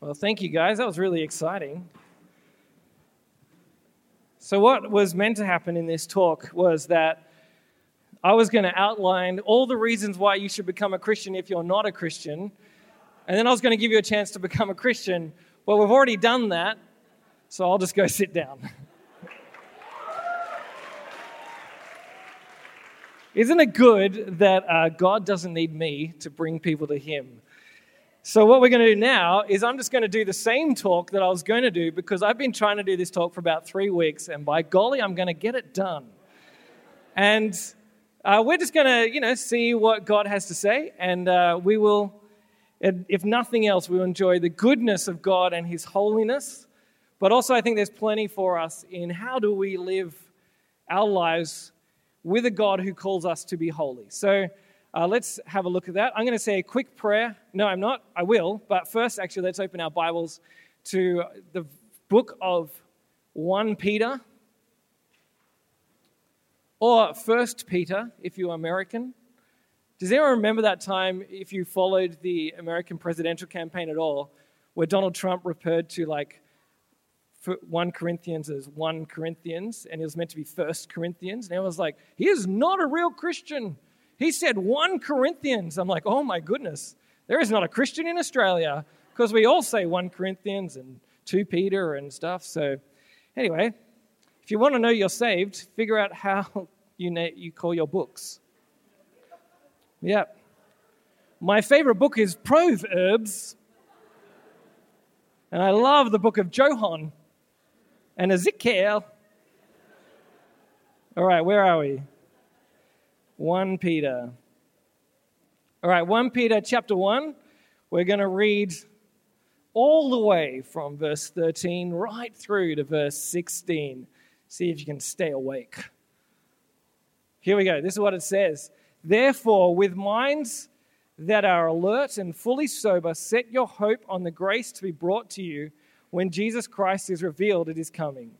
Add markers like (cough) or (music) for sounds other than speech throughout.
Well, thank you guys. That was really exciting. So, what was meant to happen in this talk was that I was going to outline all the reasons why you should become a Christian if you're not a Christian. And then I was going to give you a chance to become a Christian. Well, we've already done that, so I'll just go sit down. (laughs) Isn't it good that uh, God doesn't need me to bring people to Him? So, what we're going to do now is I'm just going to do the same talk that I was going to do because I've been trying to do this talk for about three weeks, and by golly, I'm going to get it done. And uh, we're just going to, you know, see what God has to say, and uh, we will, if nothing else, we will enjoy the goodness of God and His holiness. But also, I think there's plenty for us in how do we live our lives with a God who calls us to be holy. So, uh, let's have a look at that. I'm going to say a quick prayer. No, I'm not. I will. But first, actually, let's open our Bibles to the book of 1 Peter or 1 Peter if you're American. Does anyone remember that time, if you followed the American presidential campaign at all, where Donald Trump referred to like 1 Corinthians as 1 Corinthians, and it was meant to be 1 Corinthians? And it was like, he is not a real Christian. He said 1 Corinthians. I'm like, oh my goodness, there is not a Christian in Australia because we all say 1 Corinthians and 2 Peter and stuff. So, anyway, if you want to know you're saved, figure out how (laughs) you, na- you call your books. Yeah. My favorite book is Proverbs. And I love the book of Johann and Ezekiel. All right, where are we? 1 Peter. All right, 1 Peter chapter 1. We're going to read all the way from verse 13 right through to verse 16. See if you can stay awake. Here we go. This is what it says. Therefore, with minds that are alert and fully sober, set your hope on the grace to be brought to you when Jesus Christ is revealed at his coming.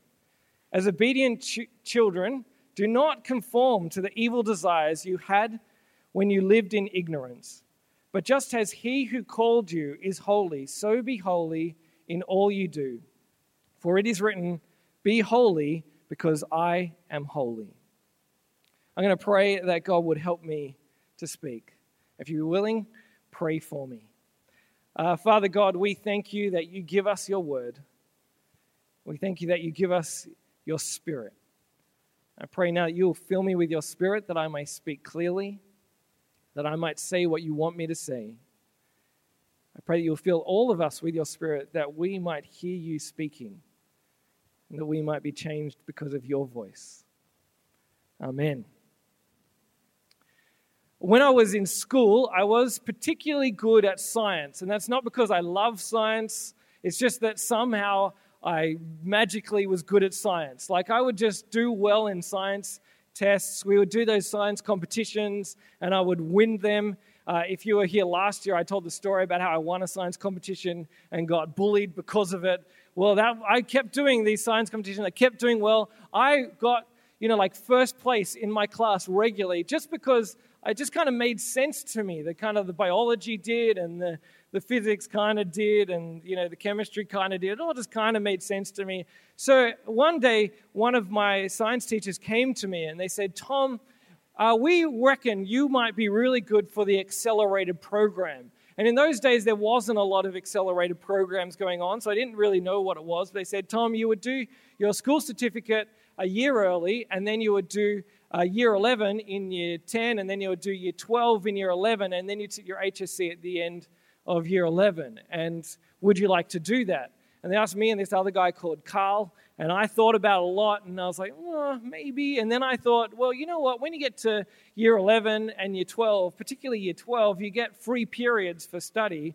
As obedient ch- children, do not conform to the evil desires you had when you lived in ignorance. But just as he who called you is holy, so be holy in all you do. For it is written, Be holy, because I am holy. I'm going to pray that God would help me to speak. If you're willing, pray for me. Uh, Father God, we thank you that you give us your word. We thank you that you give us your spirit. I pray now that you will fill me with your spirit that I may speak clearly, that I might say what you want me to say. I pray that you'll fill all of us with your spirit that we might hear you speaking and that we might be changed because of your voice. Amen. When I was in school, I was particularly good at science, and that's not because I love science, it's just that somehow I magically was good at science. Like I would just do well in science tests. We would do those science competitions and I would win them. Uh, if you were here last year, I told the story about how I won a science competition and got bullied because of it. Well, that, I kept doing these science competitions. I kept doing well. I got, you know, like first place in my class regularly just because it just kind of made sense to me. The kind of the biology did and the the physics kind of did, and you know the chemistry kind of did. It all just kind of made sense to me. So one day, one of my science teachers came to me and they said, "Tom, uh, we reckon you might be really good for the accelerated program." And in those days, there wasn't a lot of accelerated programs going on, so I didn't really know what it was. But they said, Tom, you would do your school certificate a year early, and then you would do uh, year 11 in year 10, and then you would do year 12 in year 11, and then you took your HSC at the end of year 11. And would you like to do that? And they asked me and this other guy called Carl. And I thought about a lot and I was like, oh, maybe. And then I thought, well, you know what? When you get to year 11 and year 12, particularly year 12, you get free periods for study.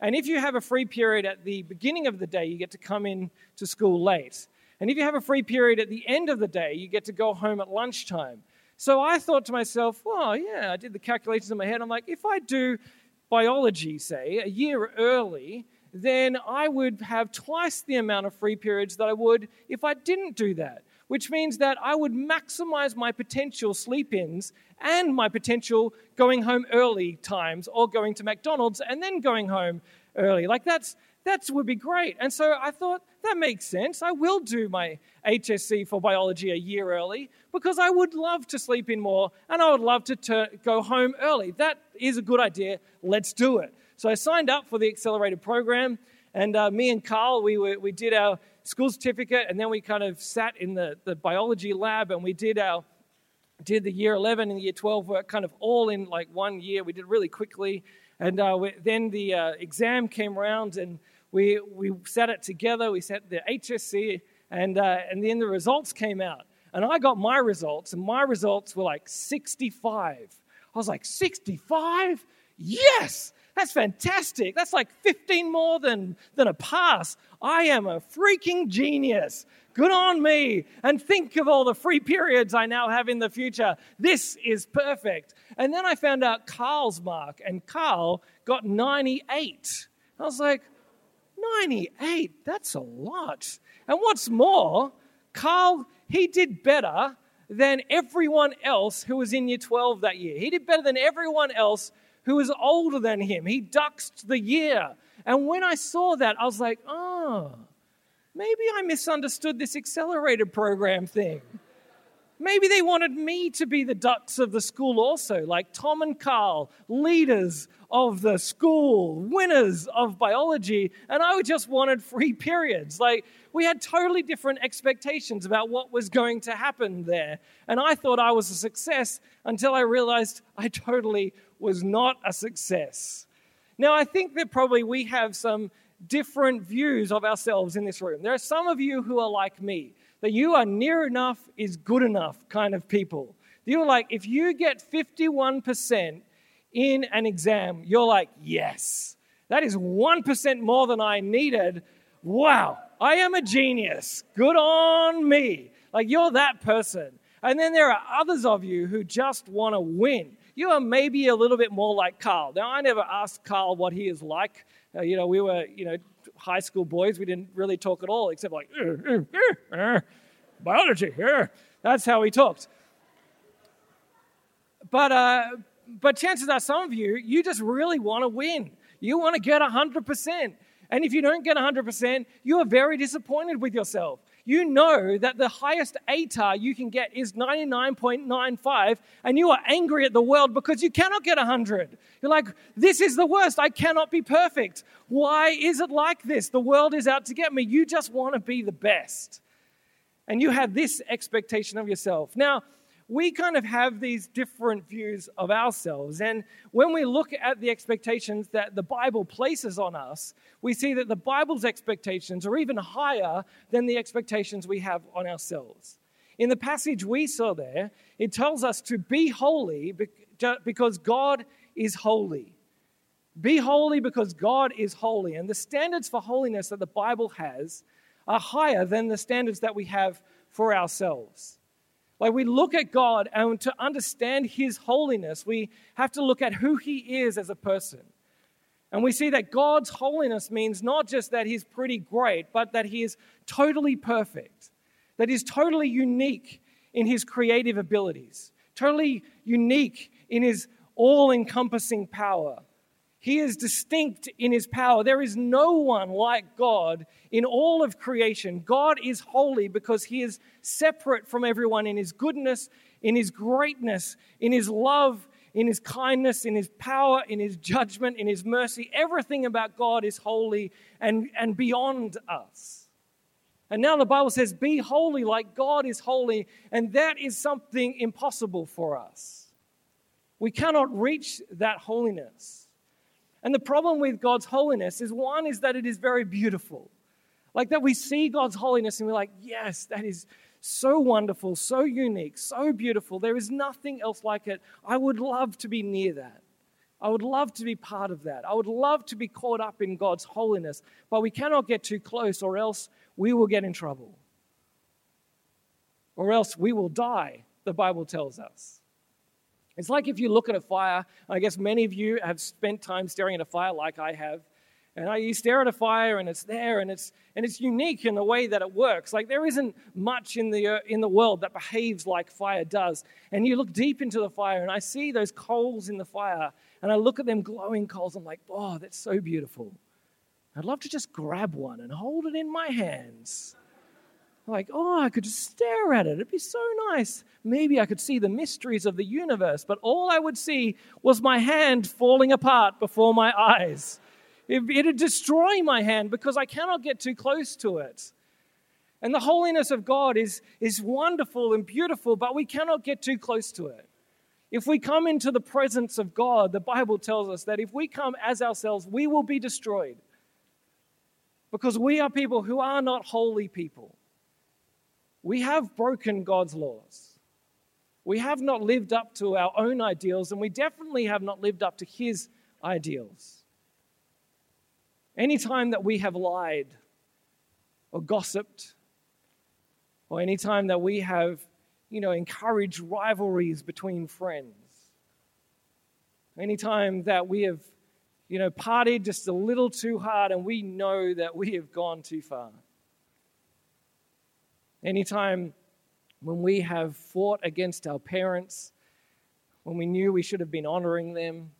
And if you have a free period at the beginning of the day, you get to come in to school late. And if you have a free period at the end of the day, you get to go home at lunchtime. So I thought to myself, well, yeah, I did the calculations in my head. I'm like, if I do biology, say, a year early, then I would have twice the amount of free periods that I would if I didn't do that, which means that I would maximize my potential sleep ins and my potential going home early times or going to McDonald's and then going home early. Like that's that would be great. And so I thought, that makes sense. I will do my HSC for biology a year early because I would love to sleep in more and I would love to ter- go home early. That is a good idea. Let's do it. So I signed up for the accelerated program, and uh, me and Carl, we, were, we did our school certificate, and then we kind of sat in the, the biology lab and we did our did the year 11 and the year 12 work kind of all in like one year. We did really quickly. And uh, we, then the uh, exam came around and we, we sat it together. We sat the HSC and, uh, and then the results came out. And I got my results, and my results were like 65. I was like, 65? Yes! That's fantastic. That's like 15 more than, than a pass. I am a freaking genius. Good on me. And think of all the free periods I now have in the future. This is perfect. And then I found out Carl's mark, and Carl got 98. I was like, 98? That's a lot. And what's more, Carl, he did better than everyone else who was in year 12 that year. He did better than everyone else who was older than him. He duxed the year. And when I saw that, I was like, oh, maybe I misunderstood this accelerated program thing. Maybe they wanted me to be the dux of the school also, like Tom and Carl, leaders of the school, winners of biology, and I just wanted free (laughs) periods. Like, we had totally different expectations about what was going to happen there. And I thought I was a success until I realized (laughs) I totally was not a success. Now, I think that probably we have some different views of ourselves in this room. There are some of you who are like me, that you are near enough is good enough kind of people. You're like, if you get 51% in an exam, you're like, yes, that is 1% more than I needed. Wow, I am a genius. Good on me. Like, you're that person. And then there are others of you who just want to win you are maybe a little bit more like Carl. Now, I never asked Carl what he is like. Uh, you know, we were, you know, high school boys. We didn't really talk at all, except like, uh, uh, uh biology. That's how we talked. But, uh, but chances are some of you, you just really want to win. You want to get 100%. And if you don't get 100%, you are very disappointed with yourself you know that the highest ATAR you can get is 99.95, and you are angry at the world because you cannot get 100. You're like, this is the worst. I cannot be perfect. Why is it like this? The world is out to get me. You just want to be the best. And you have this expectation of yourself. Now, we kind of have these different views of ourselves. And when we look at the expectations that the Bible places on us, we see that the Bible's expectations are even higher than the expectations we have on ourselves. In the passage we saw there, it tells us to be holy because God is holy. Be holy because God is holy. And the standards for holiness that the Bible has are higher than the standards that we have for ourselves. Like we look at God and to understand His holiness, we have to look at who He is as a person. And we see that God's holiness means not just that He's pretty great, but that He is totally perfect, that He's totally unique in His creative abilities, totally unique in His all encompassing power. He is distinct in his power. There is no one like God in all of creation. God is holy because he is separate from everyone in his goodness, in his greatness, in his love, in his kindness, in his power, in his judgment, in his mercy. Everything about God is holy and, and beyond us. And now the Bible says, Be holy like God is holy, and that is something impossible for us. We cannot reach that holiness. And the problem with God's holiness is one is that it is very beautiful. Like that we see God's holiness and we're like, yes, that is so wonderful, so unique, so beautiful. There is nothing else like it. I would love to be near that. I would love to be part of that. I would love to be caught up in God's holiness, but we cannot get too close or else we will get in trouble. Or else we will die, the Bible tells us. It's like if you look at a fire, I guess many of you have spent time staring at a fire like I have. And you stare at a fire and it's there and it's, and it's unique in the way that it works. Like there isn't much in the, uh, in the world that behaves like fire does. And you look deep into the fire and I see those coals in the fire and I look at them glowing coals. I'm like, oh, that's so beautiful. I'd love to just grab one and hold it in my hands. Like, oh, I could just stare at it. It'd be so nice. Maybe I could see the mysteries of the universe, but all I would see was my hand falling apart before my eyes. It, it'd destroy my hand because I cannot get too close to it. And the holiness of God is, is wonderful and beautiful, but we cannot get too close to it. If we come into the presence of God, the Bible tells us that if we come as ourselves, we will be destroyed. Because we are people who are not holy people. We have broken God's laws. We have not lived up to our own ideals, and we definitely have not lived up to His ideals. Anytime that we have lied or gossiped, or anytime that we have, you know, encouraged rivalries between friends, anytime that we have, you know, partied just a little too hard and we know that we have gone too far. Anytime when we have fought against our parents, when we knew we should have been honoring them,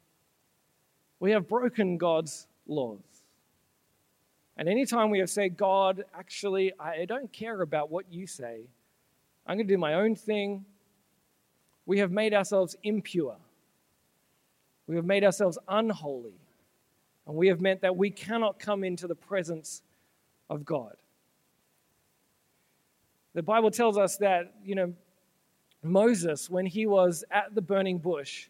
we have broken God's laws. And anytime we have said, God, actually, I don't care about what you say, I'm going to do my own thing, we have made ourselves impure. We have made ourselves unholy. And we have meant that we cannot come into the presence of God. The Bible tells us that, you know, Moses, when he was at the burning bush,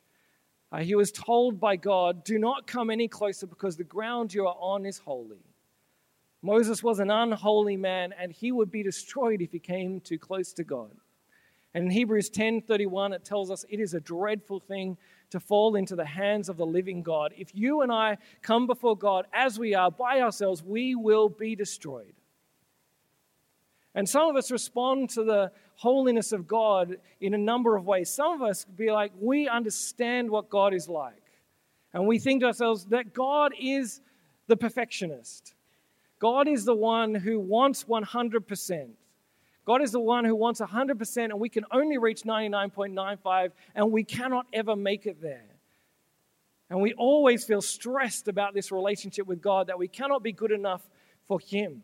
uh, he was told by God, Do not come any closer because the ground you are on is holy. Moses was an unholy man, and he would be destroyed if he came too close to God. And in Hebrews 10:31 it tells us it is a dreadful thing to fall into the hands of the living God. If you and I come before God as we are by ourselves, we will be destroyed. And some of us respond to the holiness of God in a number of ways. Some of us be like, we understand what God is like. And we think to ourselves that God is the perfectionist. God is the one who wants 100%. God is the one who wants 100%, and we can only reach 99.95, and we cannot ever make it there. And we always feel stressed about this relationship with God that we cannot be good enough for Him.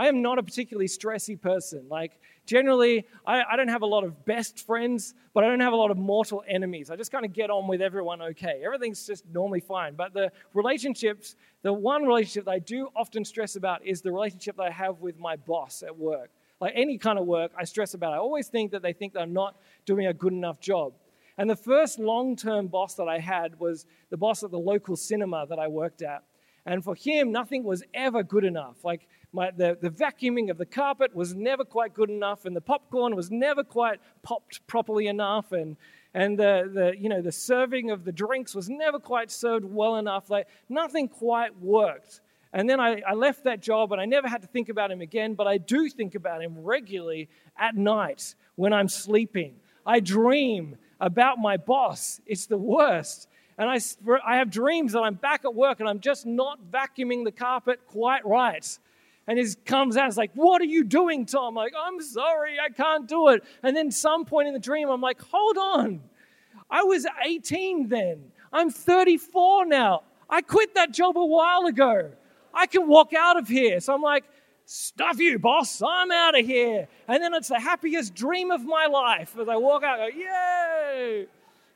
I am not a particularly stressy person. Like, generally, I, I, don't have a lot of best friends, but I don't have a lot of mortal enemies. I just kind of get on with everyone okay. Everything's just normally fine. But the relationships, the one relationship that I do often stress about is the relationship that I have with my boss at work. Like any kind of work, I stress about. I always think that they think that I'm not doing a good enough job. And the first long term boss that I had was the boss at the local cinema that I worked at. And for him, nothing was ever good enough. Like, my, the, the vacuuming of the carpet was never quite good enough, and the popcorn was never quite popped properly enough, and, and the, the, you know, the serving of the drinks was never quite served well enough. Like, nothing quite worked. And then I, I left that job, and I never had to think about him again, but I do think about him regularly at night when I'm sleeping. I dream about my boss. It's the worst. And I, I have dreams that I'm back at work and I'm just not vacuuming the carpet quite right. And he comes out, it's like, What are you doing, Tom? I'm like, I'm sorry, I can't do it. And then some point in the dream, I'm like, Hold on. I was 18 then. I'm 34 now. I quit that job a while ago. I can walk out of here. So I'm like, Stuff you, boss. I'm out of here. And then it's the happiest dream of my life as I walk out. I go, Yay!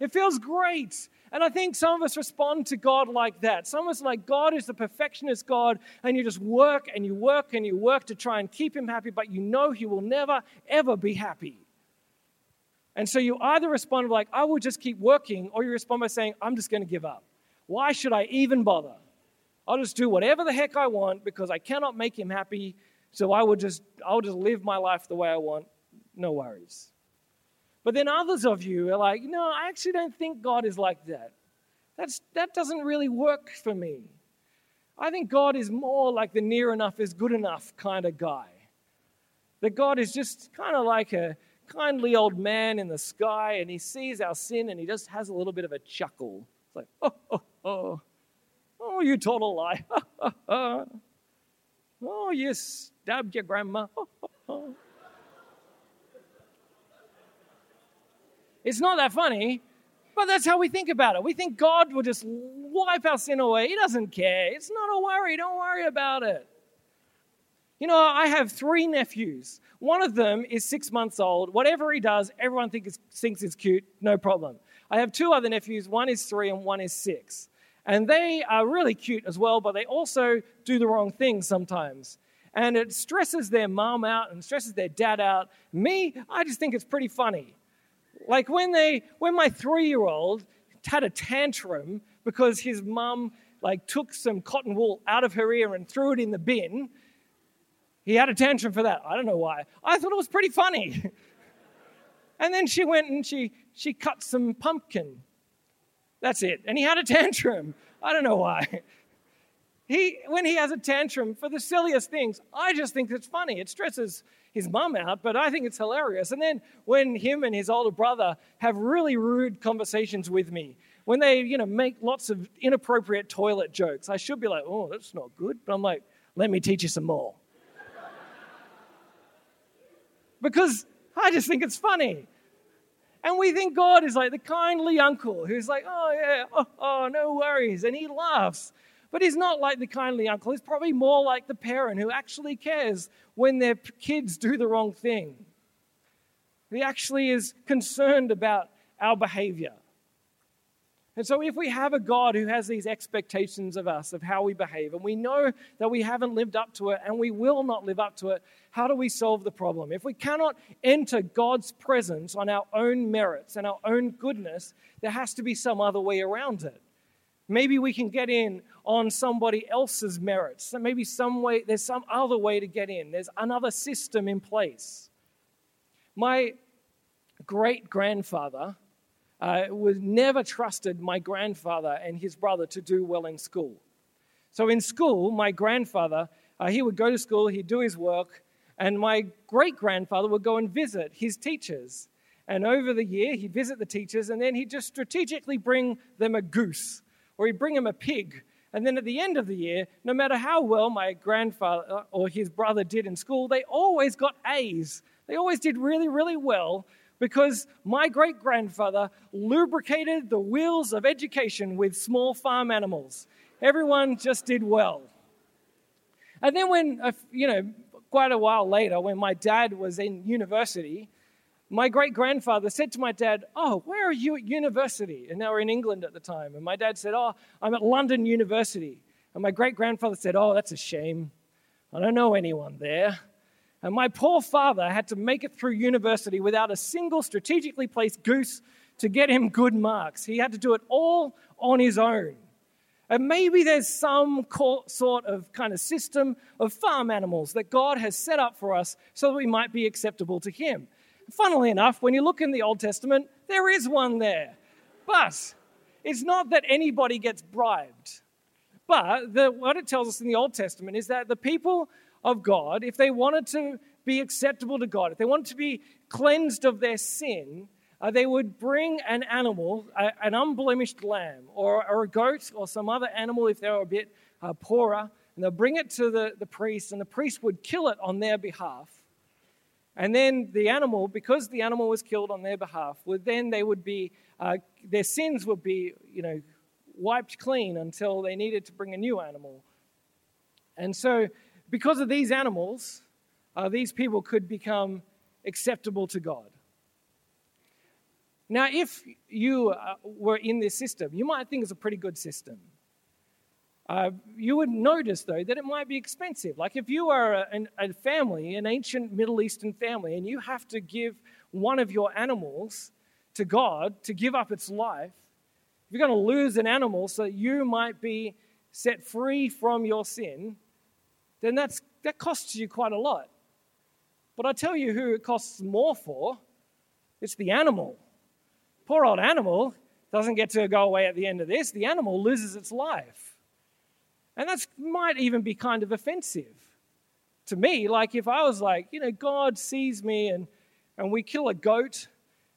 It feels great. And I think some of us respond to God like that. Some of us like, God is the perfectionist God, and you just work and you work and you work to try and keep him happy, but you know he will never, ever be happy. And so you either respond like, I will just keep working, or you respond by saying, I'm just going to give up. Why should I even bother? I'll just do whatever the heck I want because I cannot make him happy. So I will just, I'll just live my life the way I want. No worries. But then others of you are like, no, I actually don't think God is like that. That's, that doesn't really work for me. I think God is more like the near enough is good enough kind of guy. That God is just kind of like a kindly old man in the sky and he sees our sin and he just has a little bit of a chuckle. It's like, oh, oh, oh, oh, you told a lie. oh, you stabbed your grandma. Oh, oh, oh. It's not that funny. But that's how we think about it. We think God will just wipe our sin away. He doesn't care. It's not a worry. Don't worry about it. You know, I have three nephews. One of them is six months old. Whatever he does, everyone thinks, thinks is cute, no problem. I have two other nephews. One is three and one is six. And they are really cute as well, but they also do the wrong things sometimes. And it stresses their mom out and stresses their dad out. Me, I just think it's pretty funny. Like when they, when my three-year-old had a tantrum because his mum like took some cotton wool out of her ear and threw it in the bin. He had a tantrum for that. I don't know why. I thought it was pretty funny. (laughs) and then she went and she she cut some pumpkin. That's it. And he had a tantrum. I don't know why. He, when he has a tantrum for the silliest things, I just think it's funny. It stresses his mum out, but I think it's hilarious. And then when him and his older brother have really rude conversations with me, when they, you know, make lots of inappropriate toilet jokes, I should be like, oh, that's not good. But I'm like, let me teach you some more. because I just think it's funny. And we think God is like the kindly uncle who's like, oh, yeah, oh, oh, no worries. And he laughs. But he's not like the kindly uncle. He's probably more like the parent who actually cares when their kids do the wrong thing. He actually is concerned about our behavior. And so, if we have a God who has these expectations of us, of how we behave, and we know that we haven't lived up to it and we will not live up to it, how do we solve the problem? If we cannot enter God's presence on our own merits and our own goodness, there has to be some other way around it. Maybe we can get in on somebody else's merits. Maybe some way, there's some other way to get in. There's another system in place. My great grandfather uh, was never trusted my grandfather and his brother to do well in school. So in school, my grandfather, uh, he would go to school, he'd do his work, and my great grandfather would go and visit his teachers. And over the year, he'd visit the teachers, and then he'd just strategically bring them a goose, or he'd bring him a pig. And then at the end of the year, no matter how well my grandfather uh, or his brother did in school, they always got A's. They always did really, really well because my great grandfather lubricated the wheels of education with small farm animals. Everyone just did well. And then, when, you know, quite a while later, when my dad was in university, my great grandfather said to my dad, Oh, where are you at university? And they were in England at the time. And my dad said, Oh, I'm at London University. And my great grandfather said, Oh, that's a shame. I don't know anyone there. And my poor father had to make it through university without a single strategically placed goose to get him good marks. He had to do it all on his own. And maybe there's some sort of kind of system of farm animals that God has set up for us so that we might be acceptable to Him. Funnily enough, when you look in the Old Testament, there is one there. But it's not that anybody gets bribed. But the, what it tells us in the Old Testament is that the people of God, if they wanted to be acceptable to God, if they wanted to be cleansed of their sin, uh, they would bring an animal, uh, an unblemished lamb, or, or, a goat, or some other animal if they were a bit uh, poorer, and they'll bring it to the, the priest, and the priest would kill it on their behalf. And then the animal, because the animal was killed on their behalf, would then they would be, uh, their sins would be, you know, wiped clean until they needed to bring a new animal. And so because of these animals, uh, these people could become acceptable to God. Now, if you uh, were in this system, you might think it's a pretty good system. Uh, you would notice, though, that it might be expensive. Like if you are a, a family, an ancient Middle Eastern family, and you have to give one of your animals to God to give up its life, if you're going to lose an animal so that you might be set free from your sin, then that's, that costs you quite a lot. But I tell you who it costs more for it's the animal. Poor old animal doesn't get to go away at the end of this, the animal loses its life. And that might even be kind of offensive to me. Like if I was like, you know, God sees me and, and we kill a goat,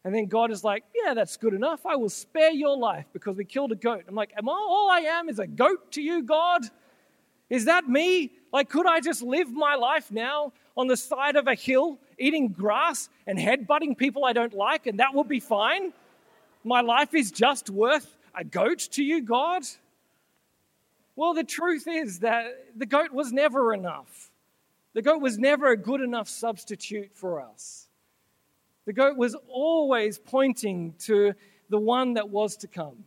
and then God is like, yeah, that's good enough. I will spare your life because we killed a goat. I'm like, am I, all I am is a goat to you, God? Is that me? Like, could I just live my life now on the side of a hill, eating grass and headbutting people I don't like, and that would be fine? My life is just worth a goat to you, God? Well, the truth is that the goat was never enough. The goat was never a good enough substitute for us. The goat was always pointing to the one that was to come,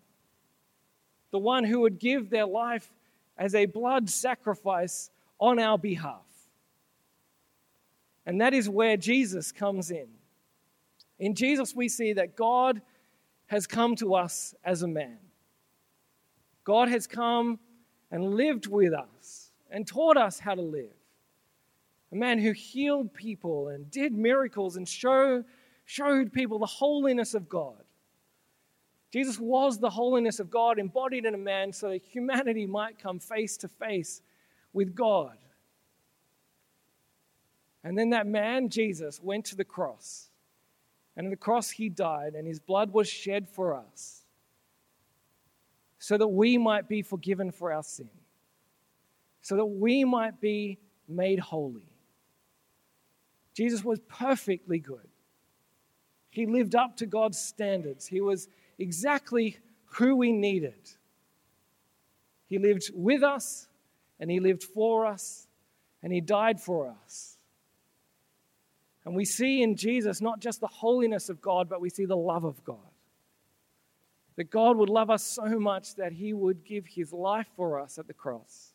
the one who would give their life as a blood sacrifice on our behalf. And that is where Jesus comes in. In Jesus, we see that God has come to us as a man. God has come and lived with us and taught us how to live. A man who healed people and did miracles and show, showed people the holiness of God. Jesus was the holiness of God embodied in a man so that humanity might come face to face with God. And then that man, Jesus, went to the cross. And on the cross, he died, and his blood was shed for us so that we might be forgiven for our sin, so that we might be made holy. Jesus was perfectly good. He lived up to God's standards. He was exactly who we needed. He lived with us, and He lived for us, and He died for us. And we see in Jesus not just the holiness of God, but we see the love of God. That God would love us so much that He would give His life for us at the cross.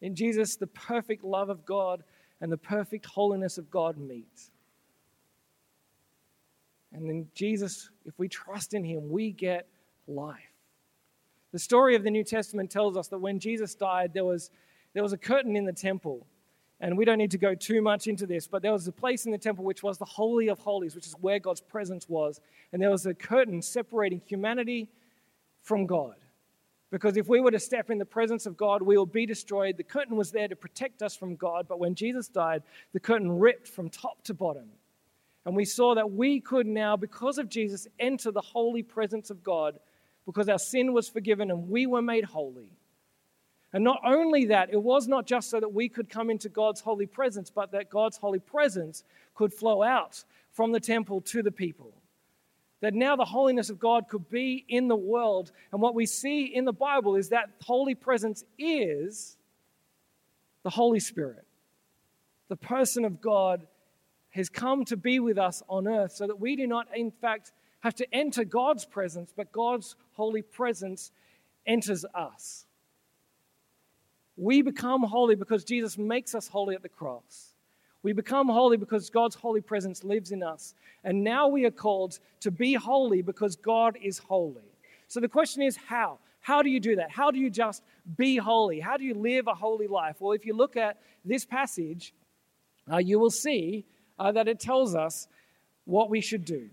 In Jesus, the perfect love of God and the perfect holiness of God meet. And in Jesus, if we trust in him, we get life. The story of the New Testament tells us that when Jesus died, there was, there was a curtain in the temple. And we don't need to go too much into this, but there was a place in the temple which was the Holy of Holies, which is where God's presence was. And there was a curtain separating humanity from God. Because if we were to step in the presence of God, we would be destroyed. The curtain was there to protect us from God, but when Jesus died, the curtain ripped from top to bottom. And we saw that we could now, because of Jesus, enter the holy presence of God because our sin was forgiven and we were made holy. And not only that, it was not just so that we could come into God's holy presence, but that God's holy presence could flow out from the temple to the people. That now the holiness of God could be in the world. And what we see in the Bible is that holy presence is the Holy Spirit, the person of God has come to be with us on earth so that we do not, in fact, have to enter God's presence, but God's holy presence enters us. We become holy because Jesus makes us holy at the cross. We become holy because God's holy presence lives in us. And now we are called to be holy because God is holy. So the question is how? How do you do that? How do you just be holy? How do you live a holy life? Well, if you look at this passage, uh, you will see uh, that it tells us what we should do.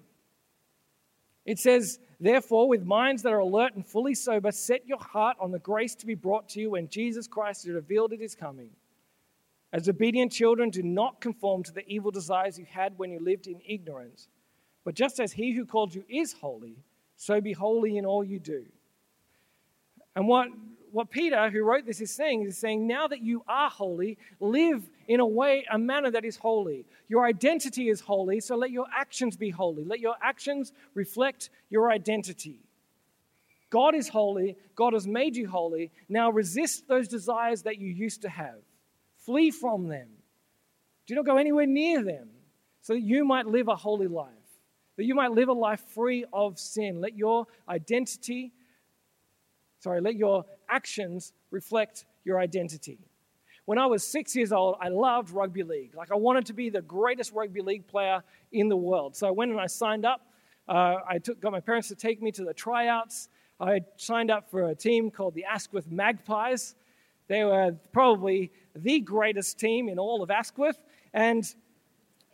It says, Therefore, with minds that are alert and fully sober, set your heart on the grace to be brought to you when Jesus Christ is revealed at his coming. As obedient children, do not conform to the evil desires you had when you lived in ignorance. But just as he who called you is holy, so be holy in all you do. And what what Peter, who wrote this, is saying is saying, now that you are holy, live in a way, a manner that is holy. Your identity is holy, so let your actions be holy. Let your actions reflect your identity. God is holy. God has made you holy. Now resist those desires that you used to have. Flee from them. Do not go anywhere near them so that you might live a holy life, that you might live a life free of sin. Let your identity Sorry, let your actions reflect your identity. When I was six years old, I loved rugby league. Like, I wanted to be the greatest rugby league player in the world. So I went and I signed up. Uh, I took, got my parents to take me to the tryouts. I signed up for a team called the Asquith Magpies. They were probably the greatest team in all of Asquith. And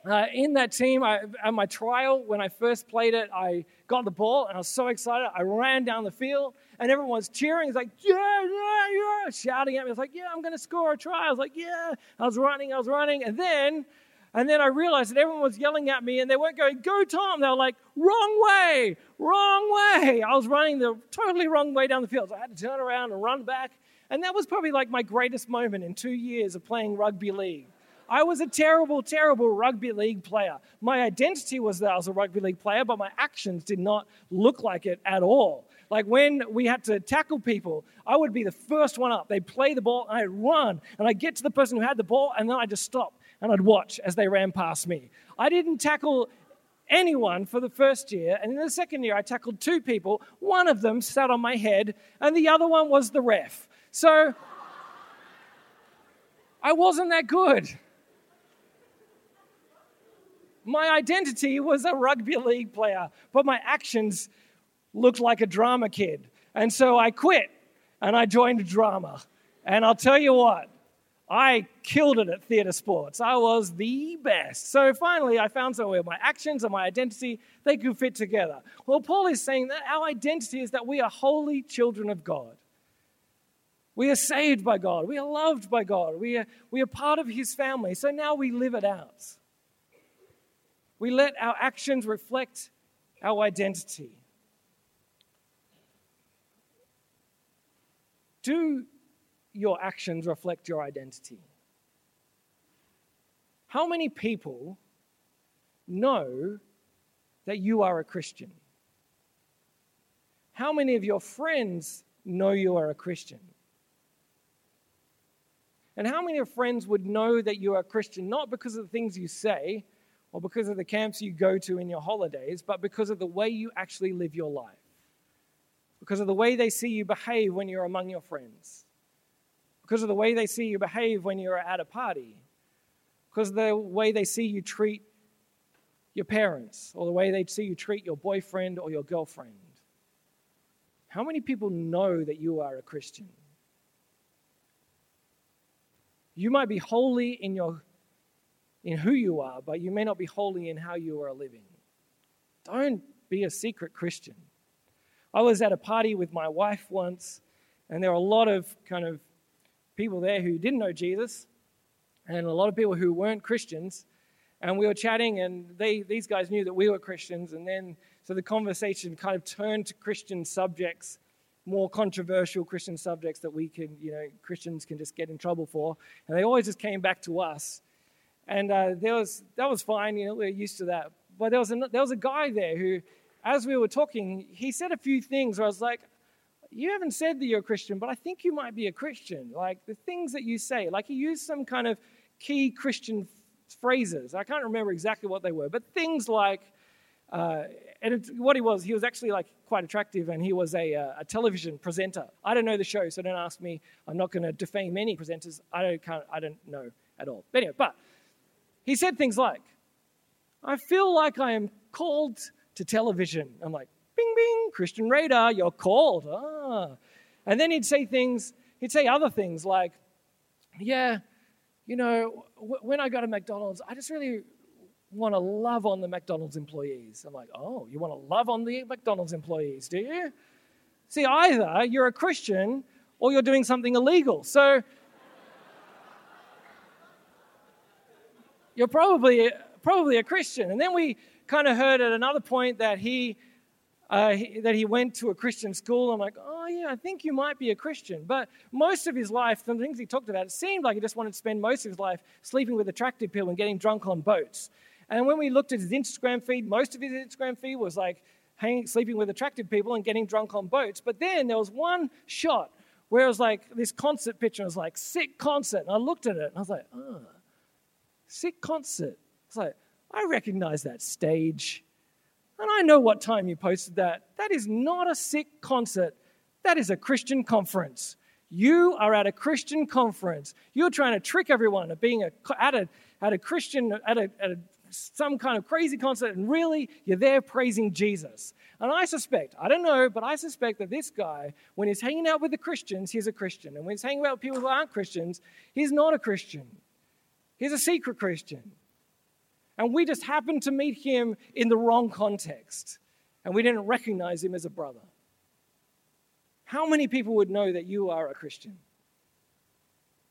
uh, in that team, I, at my trial, when I first played it, I got the ball and I was so excited. I ran down the field and everyone was cheering. It's like, yeah, yeah, yeah, shouting at me. I was like, yeah, I'm going to score a try. I was like, yeah. I was running, I was running. And then, and then I realized that everyone was yelling at me and they weren't going, go, Tom. They were like, wrong way, wrong way. I was running the totally wrong way down the field. So I had to turn around and run back. And that was probably like my greatest moment in two years of playing rugby league. I was a terrible, terrible rugby league player. My identity was that I was a rugby league player, but my actions did not look like it at all. Like when we had to tackle people, I would be the first one up. They'd play the ball, and I'd run, and I'd get to the person who had the ball, and then I'd just stop and I'd watch as they ran past me. I didn't tackle anyone for the first year, and in the second year, I tackled two people. One of them sat on my head, and the other one was the ref. So I wasn't that good. My identity was a rugby league player, but my actions looked like a drama kid. And so I quit and I joined drama. And I'll tell you what, I killed it at theatre sports. I was the best. So finally, I found somewhere my actions and my identity, they could fit together. Well, Paul is saying that our identity is that we are holy children of God. We are saved by God. We are loved by God. We are, we are part of His family. So now we live it out. We let our actions reflect our identity. Do your actions reflect your identity? How many people know that you are a Christian? How many of your friends know you are a Christian? And how many of your friends would know that you are a Christian not because of the things you say or because of the camps you go to in your holidays, but because of the way you actually live your life? Because of the way they see you behave when you're among your friends? because of the way they see you behave when you're at a party, because of the way they see you treat your parents, or the way they see you treat your boyfriend or your girlfriend. How many people know that you are a Christian? You might be holy in your in who you are, but you may not be holy in how you are living. Don't be a secret Christian. I was at a party with my wife once, and there were a lot of kind of people there who didn't know Jesus and a lot of people who weren't Christians. And we were chatting, and they, these guys knew that we were Christians. And then, so the conversation kind of turned to Christian subjects, more controversial Christian subjects that we can, you know, Christians can just get in trouble for. And they always just came back to us. And uh, there was, that was fine, you know, we are used to that. But there was, a, there was a guy there who, as we were talking, he said a few things where I was like, you haven't said that you're a Christian, but I think you might be a Christian. Like the things that you say, like he used some kind of key Christian phrases. I can't remember exactly what they were, but things like, uh, and it, what he was, he was actually like quite attractive, and he was a, uh, a television presenter. I don't know the show, so don't ask me. I'm not going to defame any presenters. I don't, can't, I don't know at all. But anyway, but he said things like, "I feel like I am called to television." I'm like, bing, bing, Christian radar, you're called. Ah. And then he'd say things, he'd say other things like, yeah, you know, w- when I go to McDonald's, I just really want to love on the McDonald's employees. I'm like, oh, you want to love on the McDonald's employees, do you? See, either you're a Christian or you're doing something illegal. So you're probably probably a Christian. And then we kind of heard at another point that he uh, he, that he went to a Christian school. I'm like, oh, yeah, I think you might be a Christian. But most of his life, the things he talked about, it seemed like he just wanted to spend most of his life sleeping with attractive people and getting drunk on boats. And when we looked at his Instagram feed, most of his Instagram feed was like hanging, sleeping with attractive people and getting drunk on boats. But then there was one shot where it was like this concert picture. It was like, sick concert. And I looked at it and I was like, oh, sick concert. It's like, I recognize that stage. And I know what time you posted that. That is not a sick concert, that is a Christian conference. You are at a Christian conference. You're trying to trick everyone at being a, at, a, at a Christian, at, a, at a, some kind of crazy concert, and really, you're there praising Jesus. And I suspect, I don't know, but I suspect that this guy, when he's hanging out with the Christians, he's a Christian. And when he's hanging out with people who aren't Christians, he's not a Christian. He's a secret Christian. And we just happened to meet him in the wrong context, and we didn't recognize him as a brother. How many people would know that you are a Christian?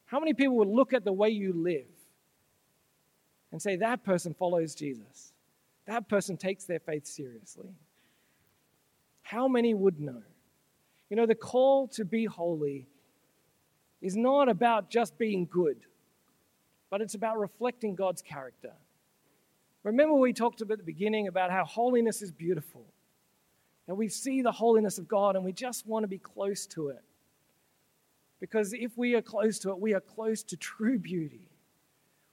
How many people would look at the way you live and say, that person follows Jesus? That person takes their faith seriously? How many would know? You know, the call to be holy is not about just being good. But it's about reflecting God's character. Remember, we talked about at the beginning about how holiness is beautiful. And we see the holiness of God and we just want to be close to it. Because if we are close to it, we are close to true beauty.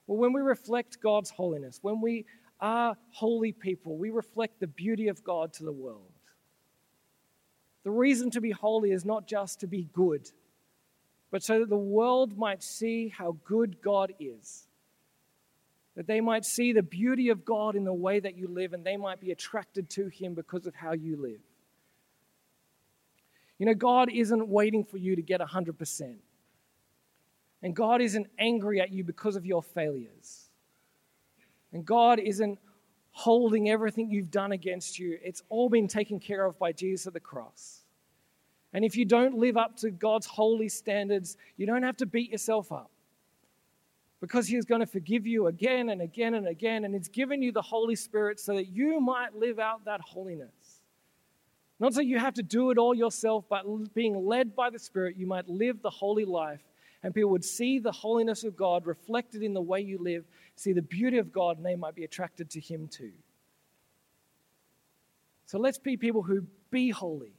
Well, when we reflect God's holiness, when we are holy people, we reflect the beauty of God to the world. The reason to be holy is not just to be good, but so that the world might see how good God is. That they might see the beauty of God in the way that you live and they might be attracted to Him because of how you live. You know, God isn't waiting for you to get 100%. And God isn't angry at you because of your failures. And God isn't holding everything you've done against you. It's all been taken care of by Jesus at the cross. And if you don't live up to God's holy standards, you don't have to beat yourself up. Because He's going to forgive you again and again and again. And He's given you the Holy Spirit so that you might live out that holiness. Not so you have to do it all yourself, but being led by the Spirit, you might live the holy life. And people would see the holiness of God reflected in the way you live, see the beauty of God, and they might be attracted to Him too. So let's be people who be holy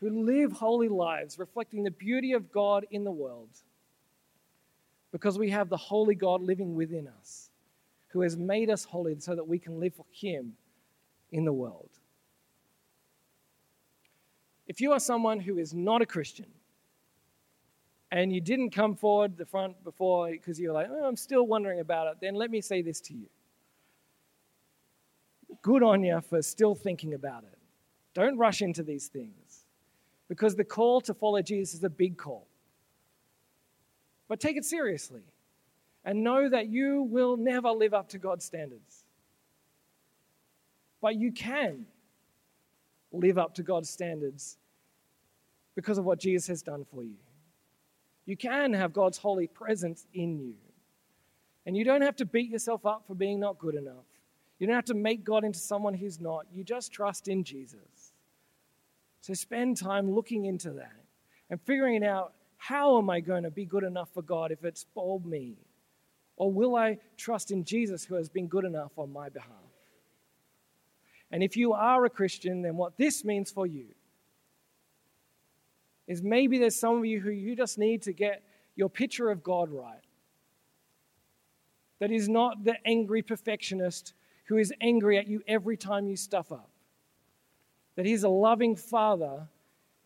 who live holy lives reflecting the beauty of God in the world because we have the holy God living within us who has made us holy so that we can live for Him in the world. If you are someone who is not a Christian and you didn't come forward the front before because you're like, oh, I'm still wondering about it, then let me say this to you. Good on you for still thinking about it. Don't rush into these things because the call to follow Jesus is a big call. But take it seriously and know that you will never live up to God's standards. But you can live up to God's standards because of what Jesus has done for you. You can have God's holy presence in you. And you don't have to beat yourself up for being not good enough. You don't have to make God into someone he's not. You just trust in Jesus. So spend time looking into that and figuring out how am I going to be good enough for God if it's all me? Or will I trust in Jesus who has been good enough on my behalf? And if you are a Christian, then what this means for you is maybe there's some of you who you just need to get your picture of God right. That is not the angry perfectionist who is angry at you every time you stuff up that He's a loving Father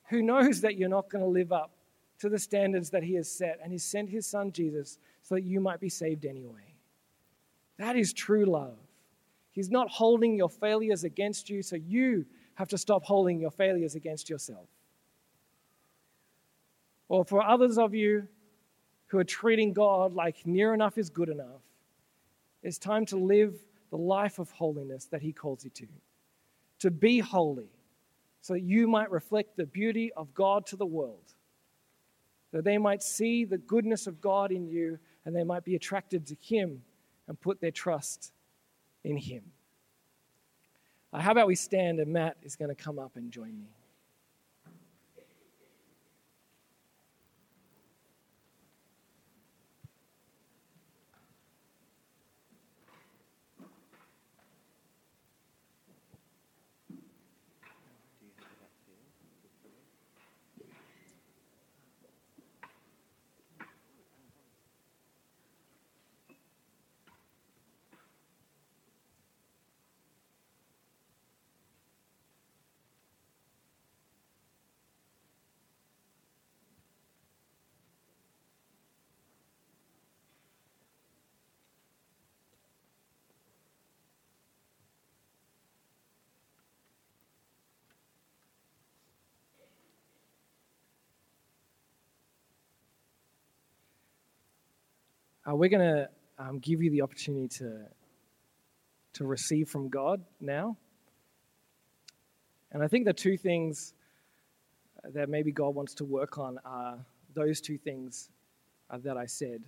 who knows that you're not going to live up to the standards that He has set, and He sent His Son Jesus so that you might be saved anyway. That is true love. He's not holding your failures against you, so you have to stop holding your failures against yourself. Or for others of you who are treating God like near enough is good enough, it's time to live the life of holiness that He calls you to. To be holy so that you might reflect the beauty of God to the world, that they might see the goodness of God in you and they might be attracted to Him and put their trust in Him. Uh, how about we stand and Matt is going to come up and join me? Uh, we're going to um, give you the opportunity to, to receive from God now. And I think the two things that maybe God wants to work on are those two things uh, that I said.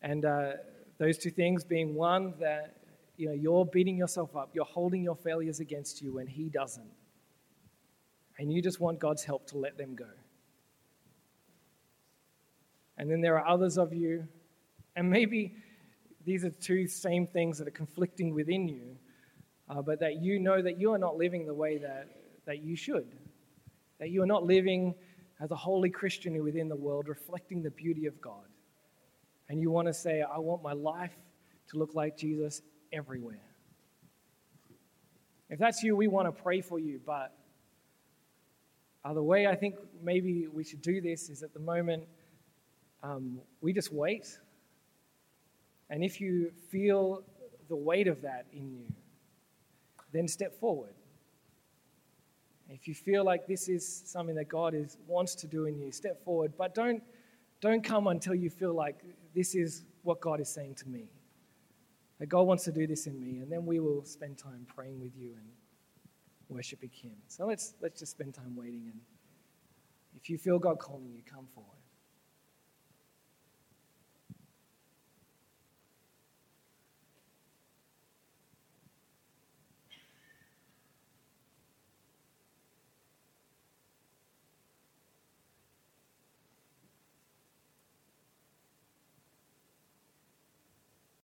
And uh, those two things being one, that you know, you're beating yourself up, you're holding your failures against you when He doesn't. And you just want God's help to let them go. And then there are others of you, and maybe these are two same things that are conflicting within you, uh, but that you know that you are not living the way that, that you should. That you are not living as a holy Christian within the world, reflecting the beauty of God. And you want to say, I want my life to look like Jesus everywhere. If that's you, we want to pray for you, but uh, the way I think maybe we should do this is at the moment, um, we just wait. And if you feel the weight of that in you, then step forward. If you feel like this is something that God is, wants to do in you, step forward. But don't, don't come until you feel like this is what God is saying to me. That God wants to do this in me. And then we will spend time praying with you and worshiping Him. So let's, let's just spend time waiting. And if you feel God calling you, come forward.